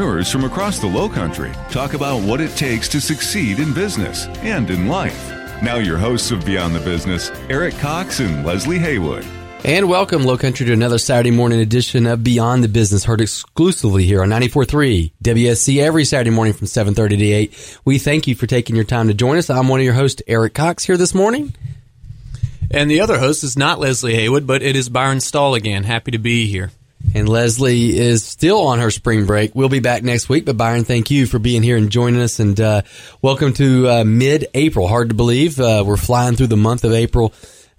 entrepreneurs from across the Low Country talk about what it takes to succeed in business and in life. Now, your hosts of Beyond the Business, Eric Cox and Leslie Haywood. And welcome, Low Country, to another Saturday morning edition of Beyond the Business, heard exclusively here on 94.3 WSC every Saturday morning from 7.30 to 8. We thank you for taking your time to join us. I'm one of your hosts, Eric Cox, here this morning. And the other host is not Leslie Haywood, but it is Byron Stahl again. Happy to be here. And Leslie is still on her spring break. We'll be back next week. But Byron, thank you for being here and joining us. And uh, welcome to uh, mid-April. Hard to believe uh, we're flying through the month of April.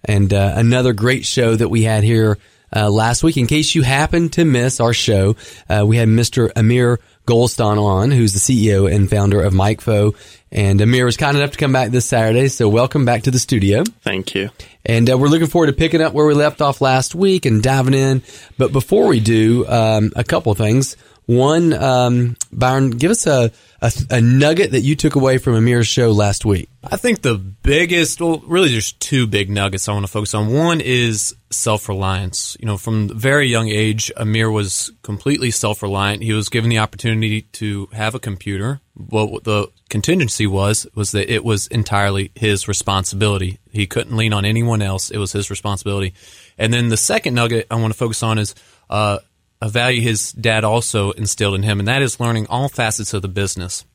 And uh, another great show that we had here uh, last week. In case you happened to miss our show, uh, we had Mr. Amir Golestan on, who's the CEO and founder of Micfo. And Amir was kind enough to come back this Saturday. So welcome back to the studio. Thank you. And uh, we're looking forward to picking up where we left off last week and diving in. But before we do, um, a couple of things. One, um, Byron, give us a, a, a, nugget that you took away from Amir's show last week. I think the biggest, well, really, there's two big nuggets I want to focus on. One is self reliance. You know, from very young age, Amir was completely self reliant. He was given the opportunity to have a computer. What the contingency was was that it was entirely his responsibility. He couldn't lean on anyone else. It was his responsibility. And then the second nugget I want to focus on is uh, a value his dad also instilled in him, and that is learning all facets of the business.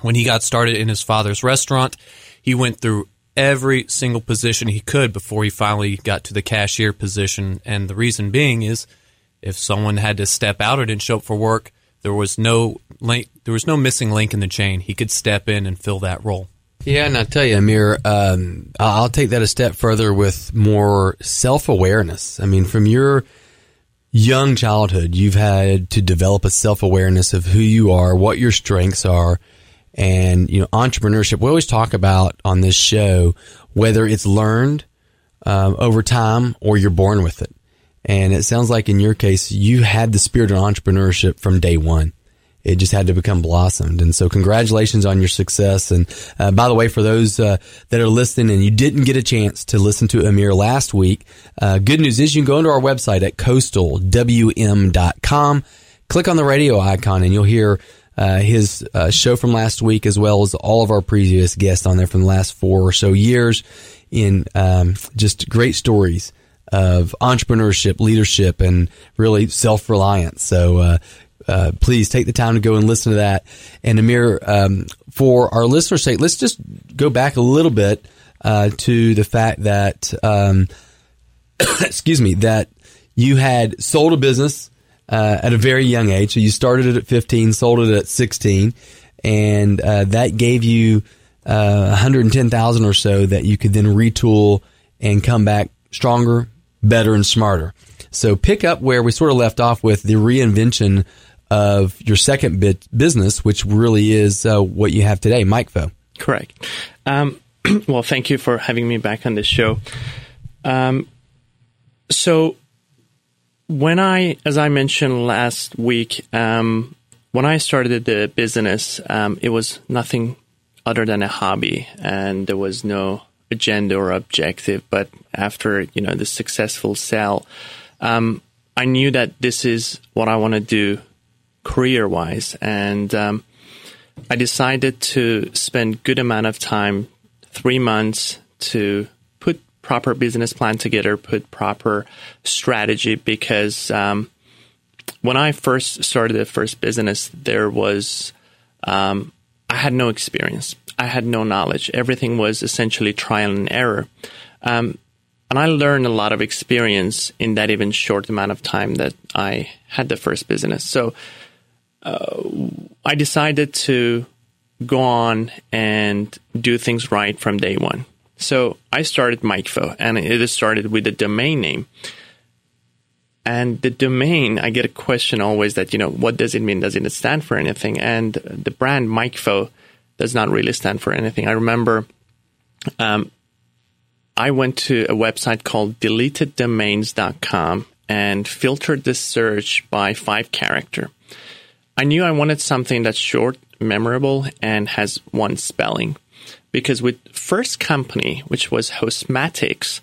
When he got started in his father's restaurant, he went through every single position he could before he finally got to the cashier position. And the reason being is if someone had to step out or didn't show up for work, there was no link, there was no missing link in the chain. He could step in and fill that role. Yeah, and I tell you, Amir, um, I'll take that a step further with more self awareness. I mean, from your young childhood, you've had to develop a self awareness of who you are, what your strengths are, and you know entrepreneurship. We always talk about on this show whether it's learned um, over time or you're born with it. And it sounds like in your case, you had the spirit of entrepreneurship from day one it just had to become blossomed. And so congratulations on your success. And uh, by the way, for those uh, that are listening and you didn't get a chance to listen to Amir last week, uh, good news is you can go into our website at coastalwm.com, click on the radio icon and you'll hear uh, his uh, show from last week as well as all of our previous guests on there from the last four or so years in um, just great stories of entrepreneurship, leadership, and really self-reliance. So, uh, uh, please take the time to go and listen to that. And Amir, um, for our listeners' sake, let's just go back a little bit uh, to the fact that, um, excuse me, that you had sold a business uh, at a very young age. So you started it at 15, sold it at 16, and uh, that gave you 110,000 uh, or so that you could then retool and come back stronger, better, and smarter. So pick up where we sort of left off with the reinvention of your second bit business, which really is uh, what you have today, Micfo. Correct. Um, well, thank you for having me back on this show. Um, so, when I, as I mentioned last week, um, when I started the business, um, it was nothing other than a hobby, and there was no agenda or objective. But after you know the successful sale, um, I knew that this is what I want to do career wise. And um, I decided to spend good amount of time, three months, to put proper business plan together, put proper strategy. Because um, when I first started the first business, there was um, I had no experience. I had no knowledge. Everything was essentially trial and error. Um, and I learned a lot of experience in that even short amount of time that I had the first business. So uh, I decided to go on and do things right from day one. So I started Micfo, and it started with the domain name. and the domain, I get a question always that, you know, what does it mean? Does it stand for anything? And the brand Micfo does not really stand for anything. I remember um, I went to a website called deleteddomains.com and filtered the search by five character. I knew I wanted something that's short, memorable, and has one spelling. Because with first company, which was Hostmatics,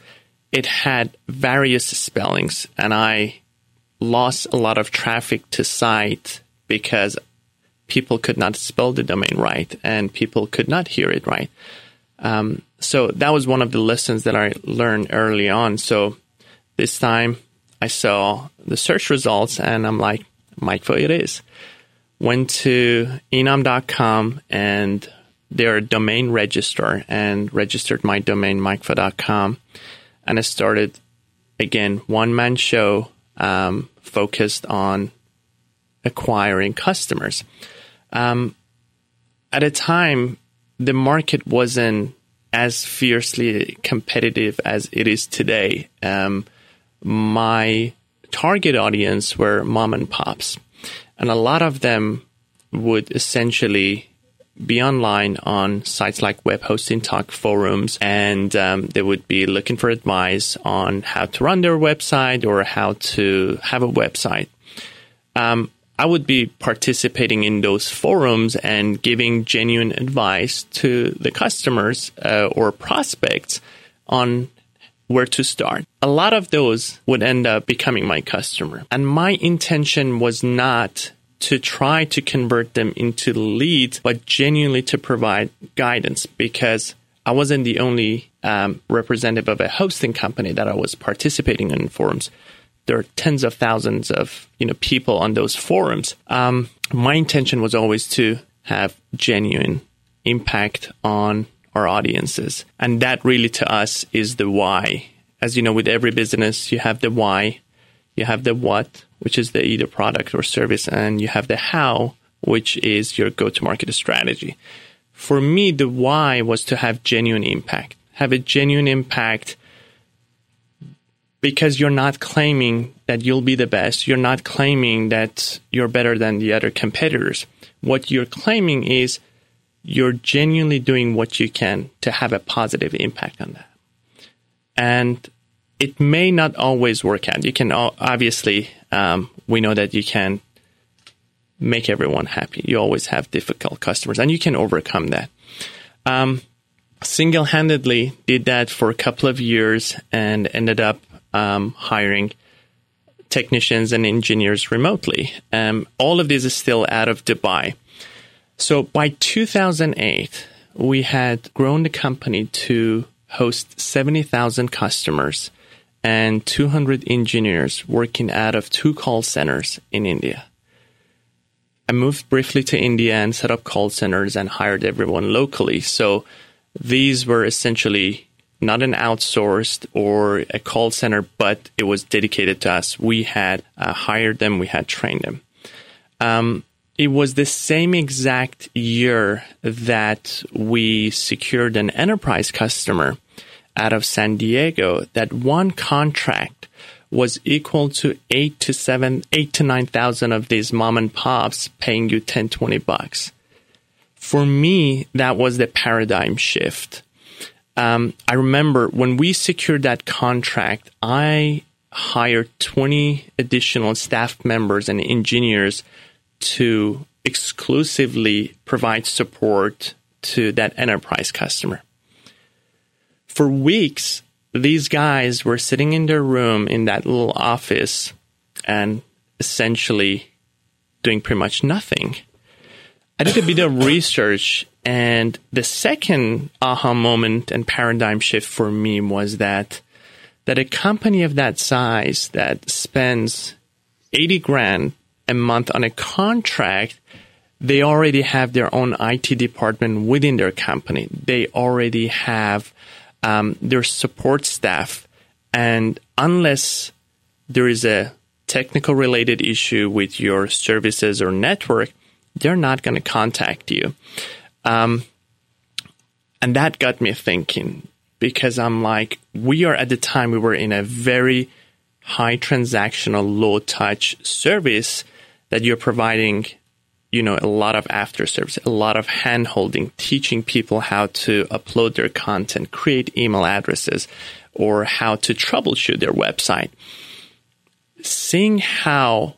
it had various spellings, and I lost a lot of traffic to site because people could not spell the domain right and people could not hear it right. Um, so that was one of the lessons that I learned early on. So this time I saw the search results and I'm like, Micfo it is. Went to eNom.com and their domain register and registered my domain micfo.com and I started again one man show um, focused on acquiring customers. Um, at a time, the market wasn't as fiercely competitive as it is today. Um, my target audience were mom and pops, and a lot of them would essentially be online on sites like web hosting talk forums and um, they would be looking for advice on how to run their website or how to have a website um, i would be participating in those forums and giving genuine advice to the customers uh, or prospects on where to start. A lot of those would end up becoming my customer. And my intention was not to try to convert them into leads, but genuinely to provide guidance because I wasn't the only um, representative of a hosting company that I was participating in forums. There are tens of thousands of you know people on those forums. Um, my intention was always to have genuine impact on our audiences, and that really to us is the why. As you know, with every business, you have the why, you have the what, which is the either product or service, and you have the how, which is your go to market strategy. For me, the why was to have genuine impact, have a genuine impact because you're not claiming that you'll be the best. You're not claiming that you're better than the other competitors. What you're claiming is you're genuinely doing what you can to have a positive impact on that. And it may not always work out. You can obviously, um, we know that you can make everyone happy. You always have difficult customers, and you can overcome that. Um, Single handedly did that for a couple of years and ended up um, hiring technicians and engineers remotely. Um, all of this is still out of Dubai. So by 2008, we had grown the company to host 70,000 customers and 200 engineers working out of two call centers in India. I moved briefly to India and set up call centers and hired everyone locally. So these were essentially not an outsourced or a call center, but it was dedicated to us. We had uh, hired them, we had trained them. Um, it was the same exact year that we secured an enterprise customer out of San Diego that one contract was equal to eight to seven, eight to nine thousand of these mom and pops paying you 10, 20 bucks. For me, that was the paradigm shift. Um, I remember when we secured that contract, I hired 20 additional staff members and engineers to exclusively provide support to that enterprise customer for weeks, these guys were sitting in their room in that little office and essentially doing pretty much nothing. I did a bit of research, and the second aha moment and paradigm shift for me was that that a company of that size that spends 80 grand a month on a contract, they already have their own IT department within their company. They already have um, their support staff. And unless there is a technical related issue with your services or network, they're not going to contact you. Um, and that got me thinking because I'm like, we are at the time we were in a very high transactional, low touch service that you're providing, you know, a lot of after service, a lot of hand holding, teaching people how to upload their content, create email addresses, or how to troubleshoot their website. Seeing how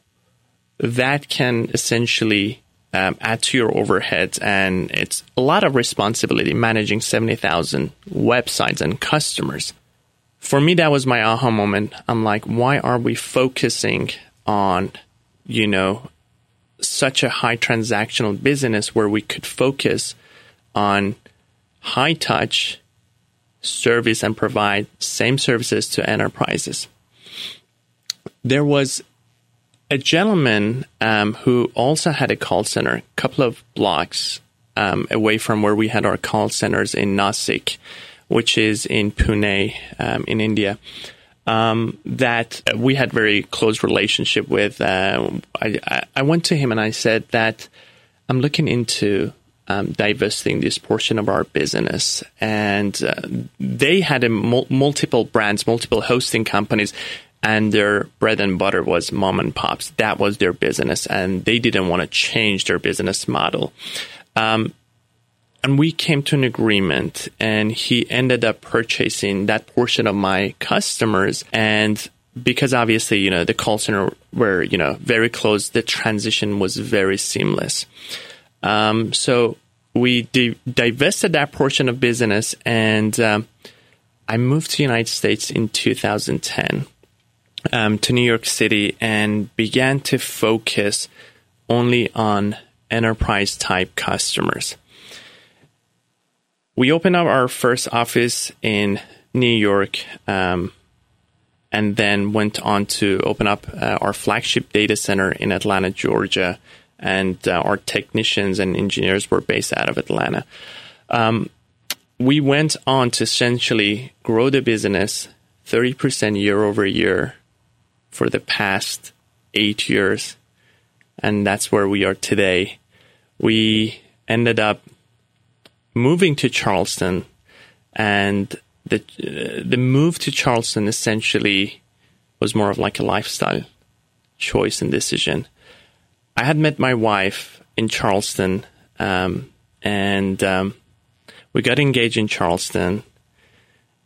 that can essentially um, add to your overheads, and it's a lot of responsibility managing 70,000 websites and customers. For me, that was my aha moment. I'm like, why are we focusing on, you know, such a high transactional business where we could focus on high touch service and provide same services to enterprises? There was a gentleman um, who also had a call center a couple of blocks um, away from where we had our call centers in Nasik, which is in Pune um, in India. Um, that we had very close relationship with. Uh, I, I, went to him and I said that I'm looking into um, divesting this portion of our business, and uh, they had mul- multiple brands, multiple hosting companies, and their bread and butter was mom and pops. That was their business, and they didn't want to change their business model. Um, and we came to an agreement, and he ended up purchasing that portion of my customers. And because obviously, you know, the call center were, you know, very close, the transition was very seamless. Um, so we di- divested that portion of business, and um, I moved to the United States in 2010 um, to New York City and began to focus only on enterprise type customers. We opened up our first office in New York um, and then went on to open up uh, our flagship data center in Atlanta, Georgia. And uh, our technicians and engineers were based out of Atlanta. Um, we went on to essentially grow the business 30% year over year for the past eight years. And that's where we are today. We ended up moving to Charleston and the, uh, the move to Charleston essentially was more of like a lifestyle choice and decision. I had met my wife in Charleston, um, and um, we got engaged in Charleston.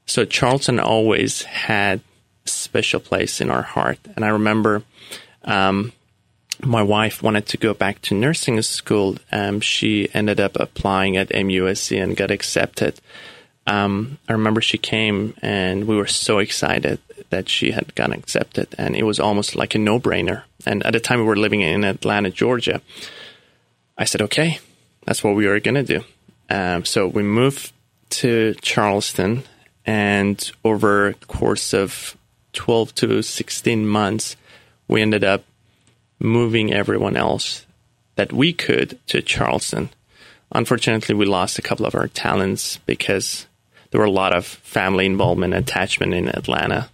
So Charleston always had special place in our heart. And I remember um, my wife wanted to go back to nursing school. Um, she ended up applying at MUSC and got accepted. Um, I remember she came and we were so excited that she had gotten accepted, and it was almost like a no brainer. And at the time, we were living in Atlanta, Georgia. I said, okay, that's what we are going to do. Um, so we moved to Charleston, and over the course of 12 to 16 months, we ended up moving everyone else that we could to Charleston. Unfortunately, we lost a couple of our talents because there were a lot of family involvement attachment in Atlanta.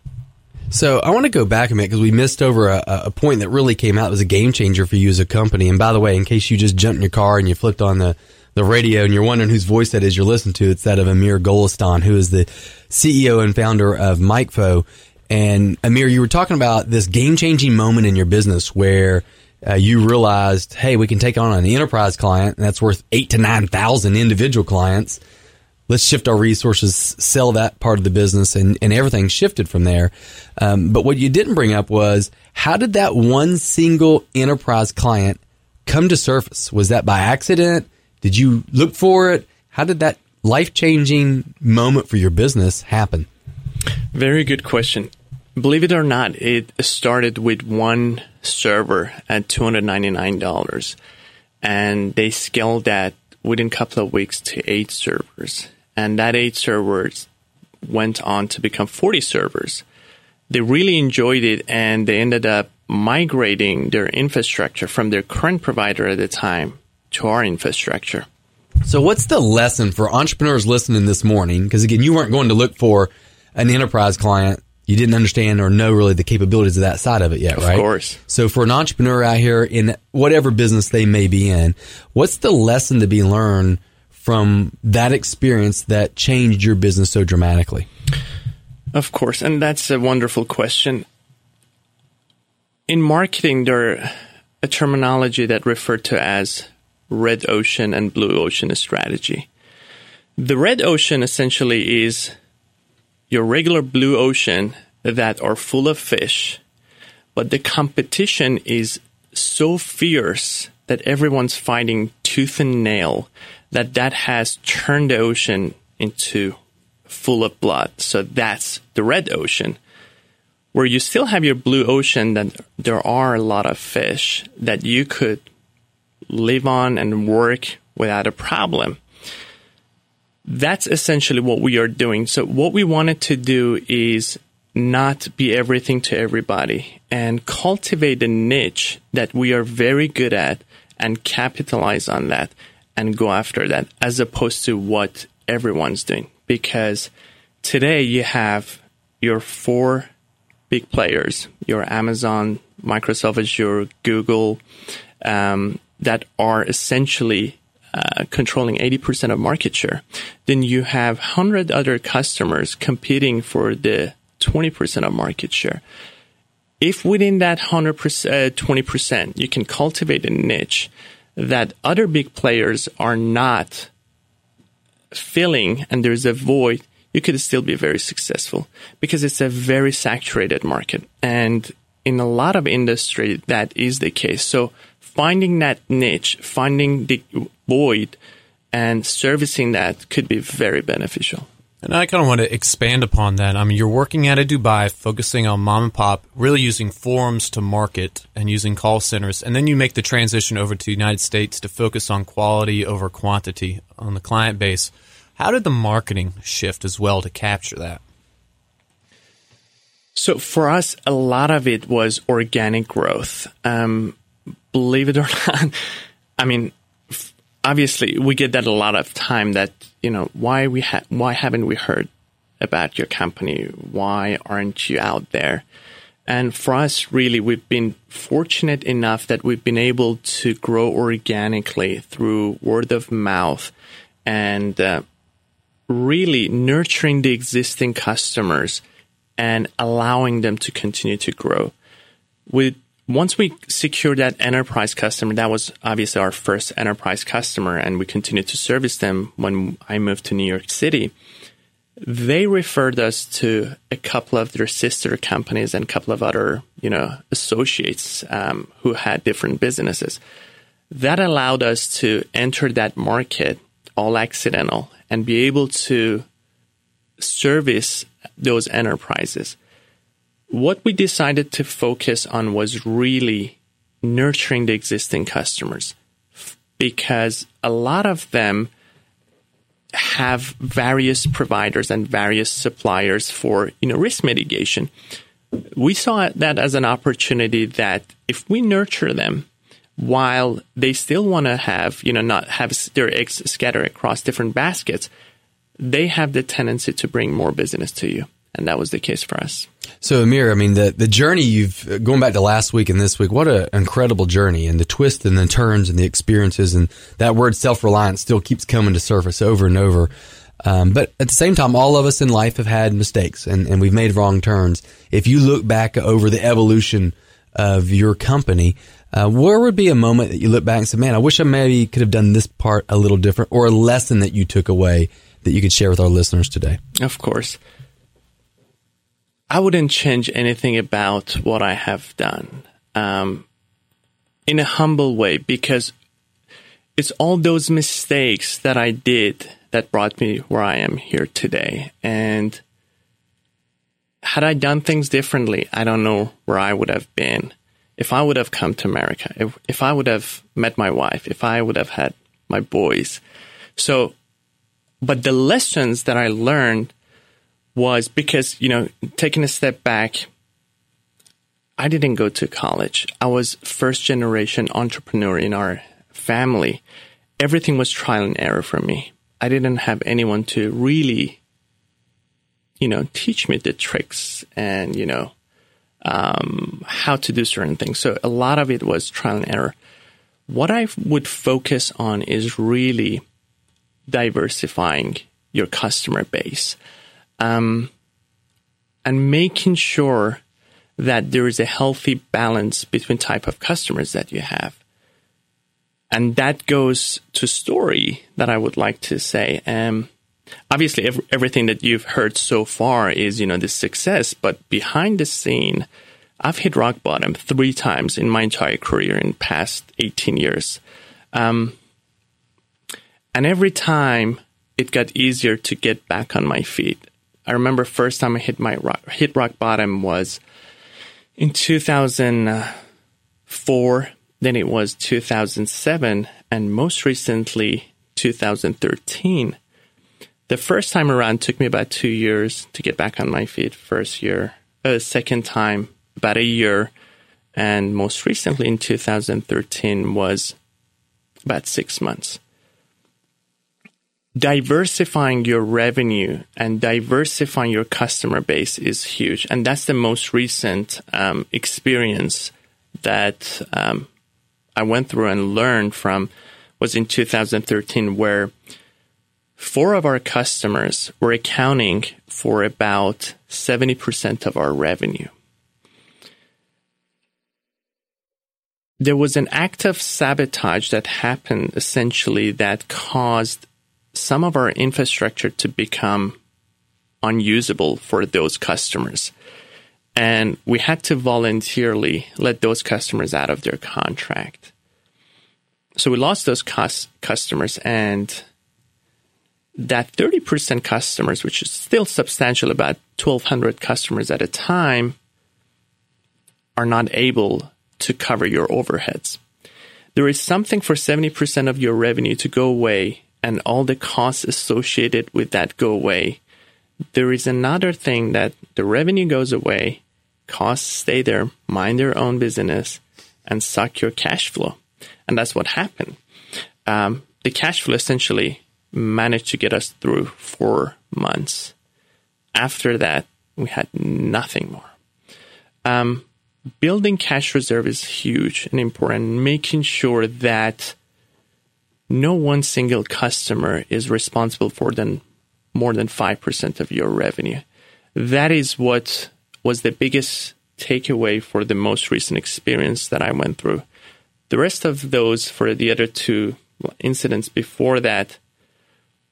So I want to go back a minute because we missed over a, a, point that really came out was a game changer for you as a company. And by the way, in case you just jumped in your car and you flipped on the, the radio and you're wondering whose voice that is you're listening to, it's that of Amir Golestan, who is the CEO and founder of Micfo. And Amir, you were talking about this game changing moment in your business where uh, you realized, hey, we can take on an enterprise client that's worth eight to 9,000 individual clients. Let's shift our resources, sell that part of the business, and, and everything shifted from there. Um, but what you didn't bring up was how did that one single enterprise client come to surface? Was that by accident? Did you look for it? How did that life changing moment for your business happen? Very good question. Believe it or not, it started with one server at $299 and they scaled that within a couple of weeks to eight servers. And that eight servers went on to become 40 servers. They really enjoyed it and they ended up migrating their infrastructure from their current provider at the time to our infrastructure. So, what's the lesson for entrepreneurs listening this morning? Because again, you weren't going to look for an enterprise client, you didn't understand or know really the capabilities of that side of it yet, of right? Of course. So for an entrepreneur out here in whatever business they may be in, what's the lesson to be learned from that experience that changed your business so dramatically? Of course, and that's a wonderful question. in marketing, there are a terminology that referred to as red ocean and blue ocean strategy. The red ocean essentially is your regular blue ocean that are full of fish, but the competition is so fierce that everyone's fighting tooth and nail that that has turned the ocean into full of blood. So that's the red ocean. Where you still have your blue ocean, that there are a lot of fish that you could live on and work without a problem. That's essentially what we are doing. So what we wanted to do is not be everything to everybody and cultivate a niche that we are very good at and capitalize on that and go after that as opposed to what everyone's doing. Because today you have your four big players, your Amazon, Microsoft Azure, Google, um, that are essentially uh, controlling 80% of market share. Then you have 100 other customers competing for the 20% of market share. If within that 100%, uh, 20%, you can cultivate a niche that other big players are not filling and there's a void, you could still be very successful because it's a very saturated market. And in a lot of industry, that is the case. So finding that niche, finding the void and servicing that could be very beneficial. And I kind of want to expand upon that. I mean, you're working out of Dubai, focusing on mom and pop, really using forums to market and using call centers. And then you make the transition over to the United States to focus on quality over quantity on the client base. How did the marketing shift as well to capture that? So for us, a lot of it was organic growth. Um, believe it or not, I mean, obviously we get that a lot of time that you know why we ha- why haven't we heard about your company? Why aren't you out there? And for us really we've been fortunate enough that we've been able to grow organically through word of mouth and uh, really nurturing the existing customers and allowing them to continue to grow. With once we secured that enterprise customer, that was obviously our first enterprise customer, and we continued to service them when I moved to New York City. They referred us to a couple of their sister companies and a couple of other, you know, associates um, who had different businesses. That allowed us to enter that market all accidental and be able to service those enterprises what we decided to focus on was really nurturing the existing customers because a lot of them have various providers and various suppliers for you know risk mitigation. We saw that as an opportunity that if we nurture them while they still want to have you know not have their eggs scattered across different baskets they have the tendency to bring more business to you and that was the case for us. So Amir, I mean the the journey you've going back to last week and this week, what an incredible journey and the twists and the turns and the experiences and that word self reliance still keeps coming to surface over and over. Um, but at the same time, all of us in life have had mistakes and, and we've made wrong turns. If you look back over the evolution of your company, uh, where would be a moment that you look back and say, man, I wish I maybe could have done this part a little different or a lesson that you took away that you could share with our listeners today? Of course. I wouldn't change anything about what I have done um, in a humble way because it's all those mistakes that I did that brought me where I am here today. And had I done things differently, I don't know where I would have been. If I would have come to America, if, if I would have met my wife, if I would have had my boys. So, but the lessons that I learned was because, you know, taking a step back, I didn't go to college. I was first generation entrepreneur in our family. Everything was trial and error for me. I didn't have anyone to really, you know, teach me the tricks and, you know, um, how to do certain things. So a lot of it was trial and error. What I would focus on is really diversifying your customer base um, and making sure that there is a healthy balance between type of customers that you have. And that goes to story that I would like to say. Um, obviously, every, everything that you've heard so far is, you know, the success, but behind the scene, I've hit rock bottom three times in my entire career in past 18 years. Um, and every time it got easier to get back on my feet. I remember first time I hit my rock, hit rock bottom was in 2004, then it was 2007, and most recently 2013. The first time around took me about two years to get back on my feet. First year, uh, second time about a year, and most recently in 2013 was about six months diversifying your revenue and diversifying your customer base is huge. And that's the most recent um, experience that um, I went through and learned from was in 2013, where four of our customers were accounting for about 70% of our revenue. There was an act of sabotage that happened essentially that caused some of our infrastructure to become unusable for those customers. And we had to voluntarily let those customers out of their contract. So we lost those cus- customers and that 30% customers, which is still substantial, about 1200 customers at a time, are not able to cover your overheads. There is something for 70% of your revenue to go away and all the costs associated with that go away. There is another thing that the revenue goes away, costs stay there, mind their own business, and suck your cash flow. And that's what happened. Um, the cash flow essentially managed to get us through four months. After that, we had nothing more. Um, building cash reserve is huge and important. Making sure that no one single customer is responsible for than more than 5% of your revenue. That is what was the biggest takeaway for the most recent experience that I went through. The rest of those for the other two incidents before that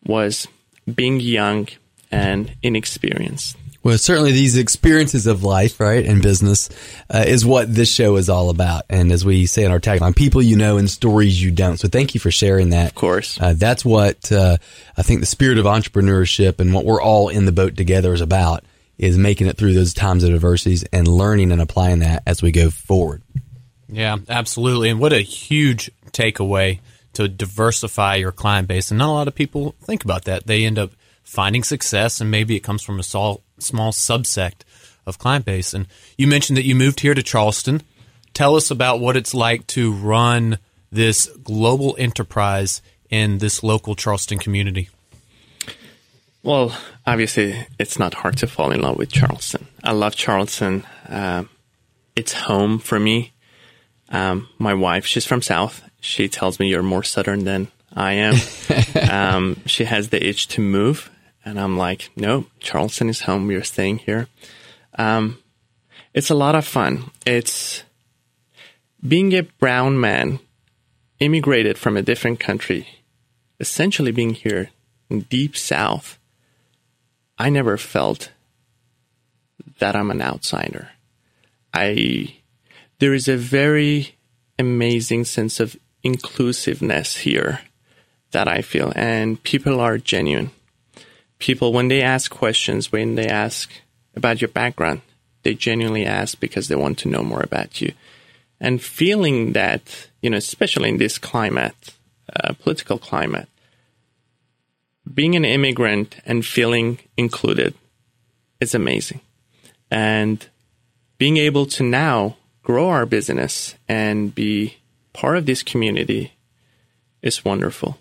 was being young and inexperienced. Well, certainly these experiences of life, right, and business uh, is what this show is all about. And as we say in our tagline, people you know and stories you don't. So thank you for sharing that. Of course. Uh, that's what uh, I think the spirit of entrepreneurship and what we're all in the boat together is about is making it through those times of adversities and learning and applying that as we go forward. Yeah, absolutely. And what a huge takeaway to diversify your client base. And not a lot of people think about that. They end up finding success and maybe it comes from a small small subsect of client base. And you mentioned that you moved here to Charleston. Tell us about what it's like to run this global enterprise in this local Charleston community. Well, obviously, it's not hard to fall in love with Charleston. I love Charleston. Uh, it's home for me. Um, my wife, she's from South. She tells me you're more Southern than I am. um, she has the itch to move. And I'm like, no, Charleston is home. We are staying here. Um, it's a lot of fun. It's being a brown man, immigrated from a different country, essentially being here in deep south. I never felt that I'm an outsider. I, there is a very amazing sense of inclusiveness here that I feel, and people are genuine people, when they ask questions, when they ask about your background, they genuinely ask because they want to know more about you. And feeling that, you know, especially in this climate, uh, political climate, being an immigrant and feeling included is amazing. And being able to now grow our business and be part of this community is wonderful.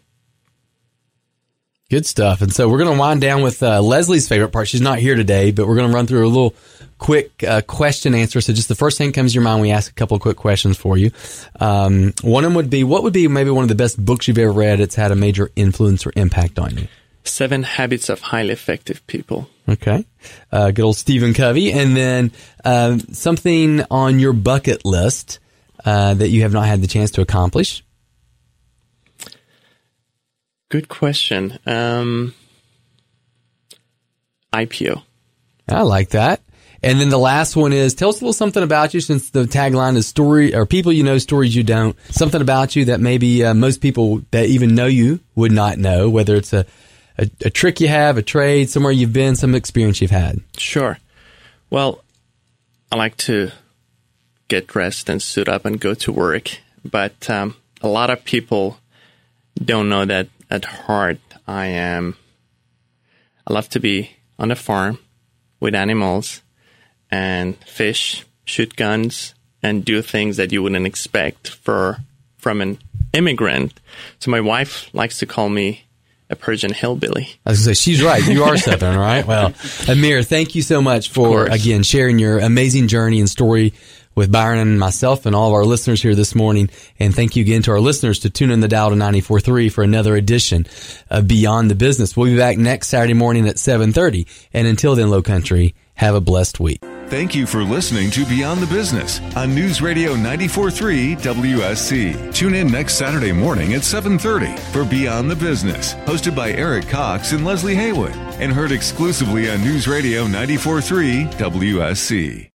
Good stuff. And so we're going to wind down with uh, Leslie's favorite part. She's not here today, but we're going to run through a little quick uh, question answer. So just the first thing that comes to your mind, we ask a couple of quick questions for you. Um, one of them would be, what would be maybe one of the best books you've ever read? It's had a major influence or impact on you. Seven Habits of Highly Effective People. Okay. Uh, good old Stephen Covey. And then uh, something on your bucket list uh, that you have not had the chance to accomplish? Good question. Um, IPO. I like that. And then the last one is tell us a little something about you since the tagline is story or people you know, stories you don't. Something about you that maybe uh, most people that even know you would not know, whether it's a, a, a trick you have, a trade, somewhere you've been, some experience you've had. Sure. Well, I like to get dressed and suit up and go to work, but um, a lot of people don't know that at heart I am. I love to be on the farm with animals and fish, shoot guns, and do things that you wouldn't expect for from an immigrant. So my wife likes to call me a Persian hillbilly. I was going to say, she's right. You are Southern, right? Well, Amir, thank you so much for, again, sharing your amazing journey and story with Byron and myself and all of our listeners here this morning. And thank you again to our listeners to tune in the dial to 94.3 for another edition of Beyond the Business. We'll be back next Saturday morning at 7.30. And until then, Low Country, have a blessed week. Thank you for listening to Beyond the Business on News Radio 94.3 WSC. Tune in next Saturday morning at 7.30 for Beyond the Business, hosted by Eric Cox and Leslie Haywood, and heard exclusively on News Radio 94.3 WSC.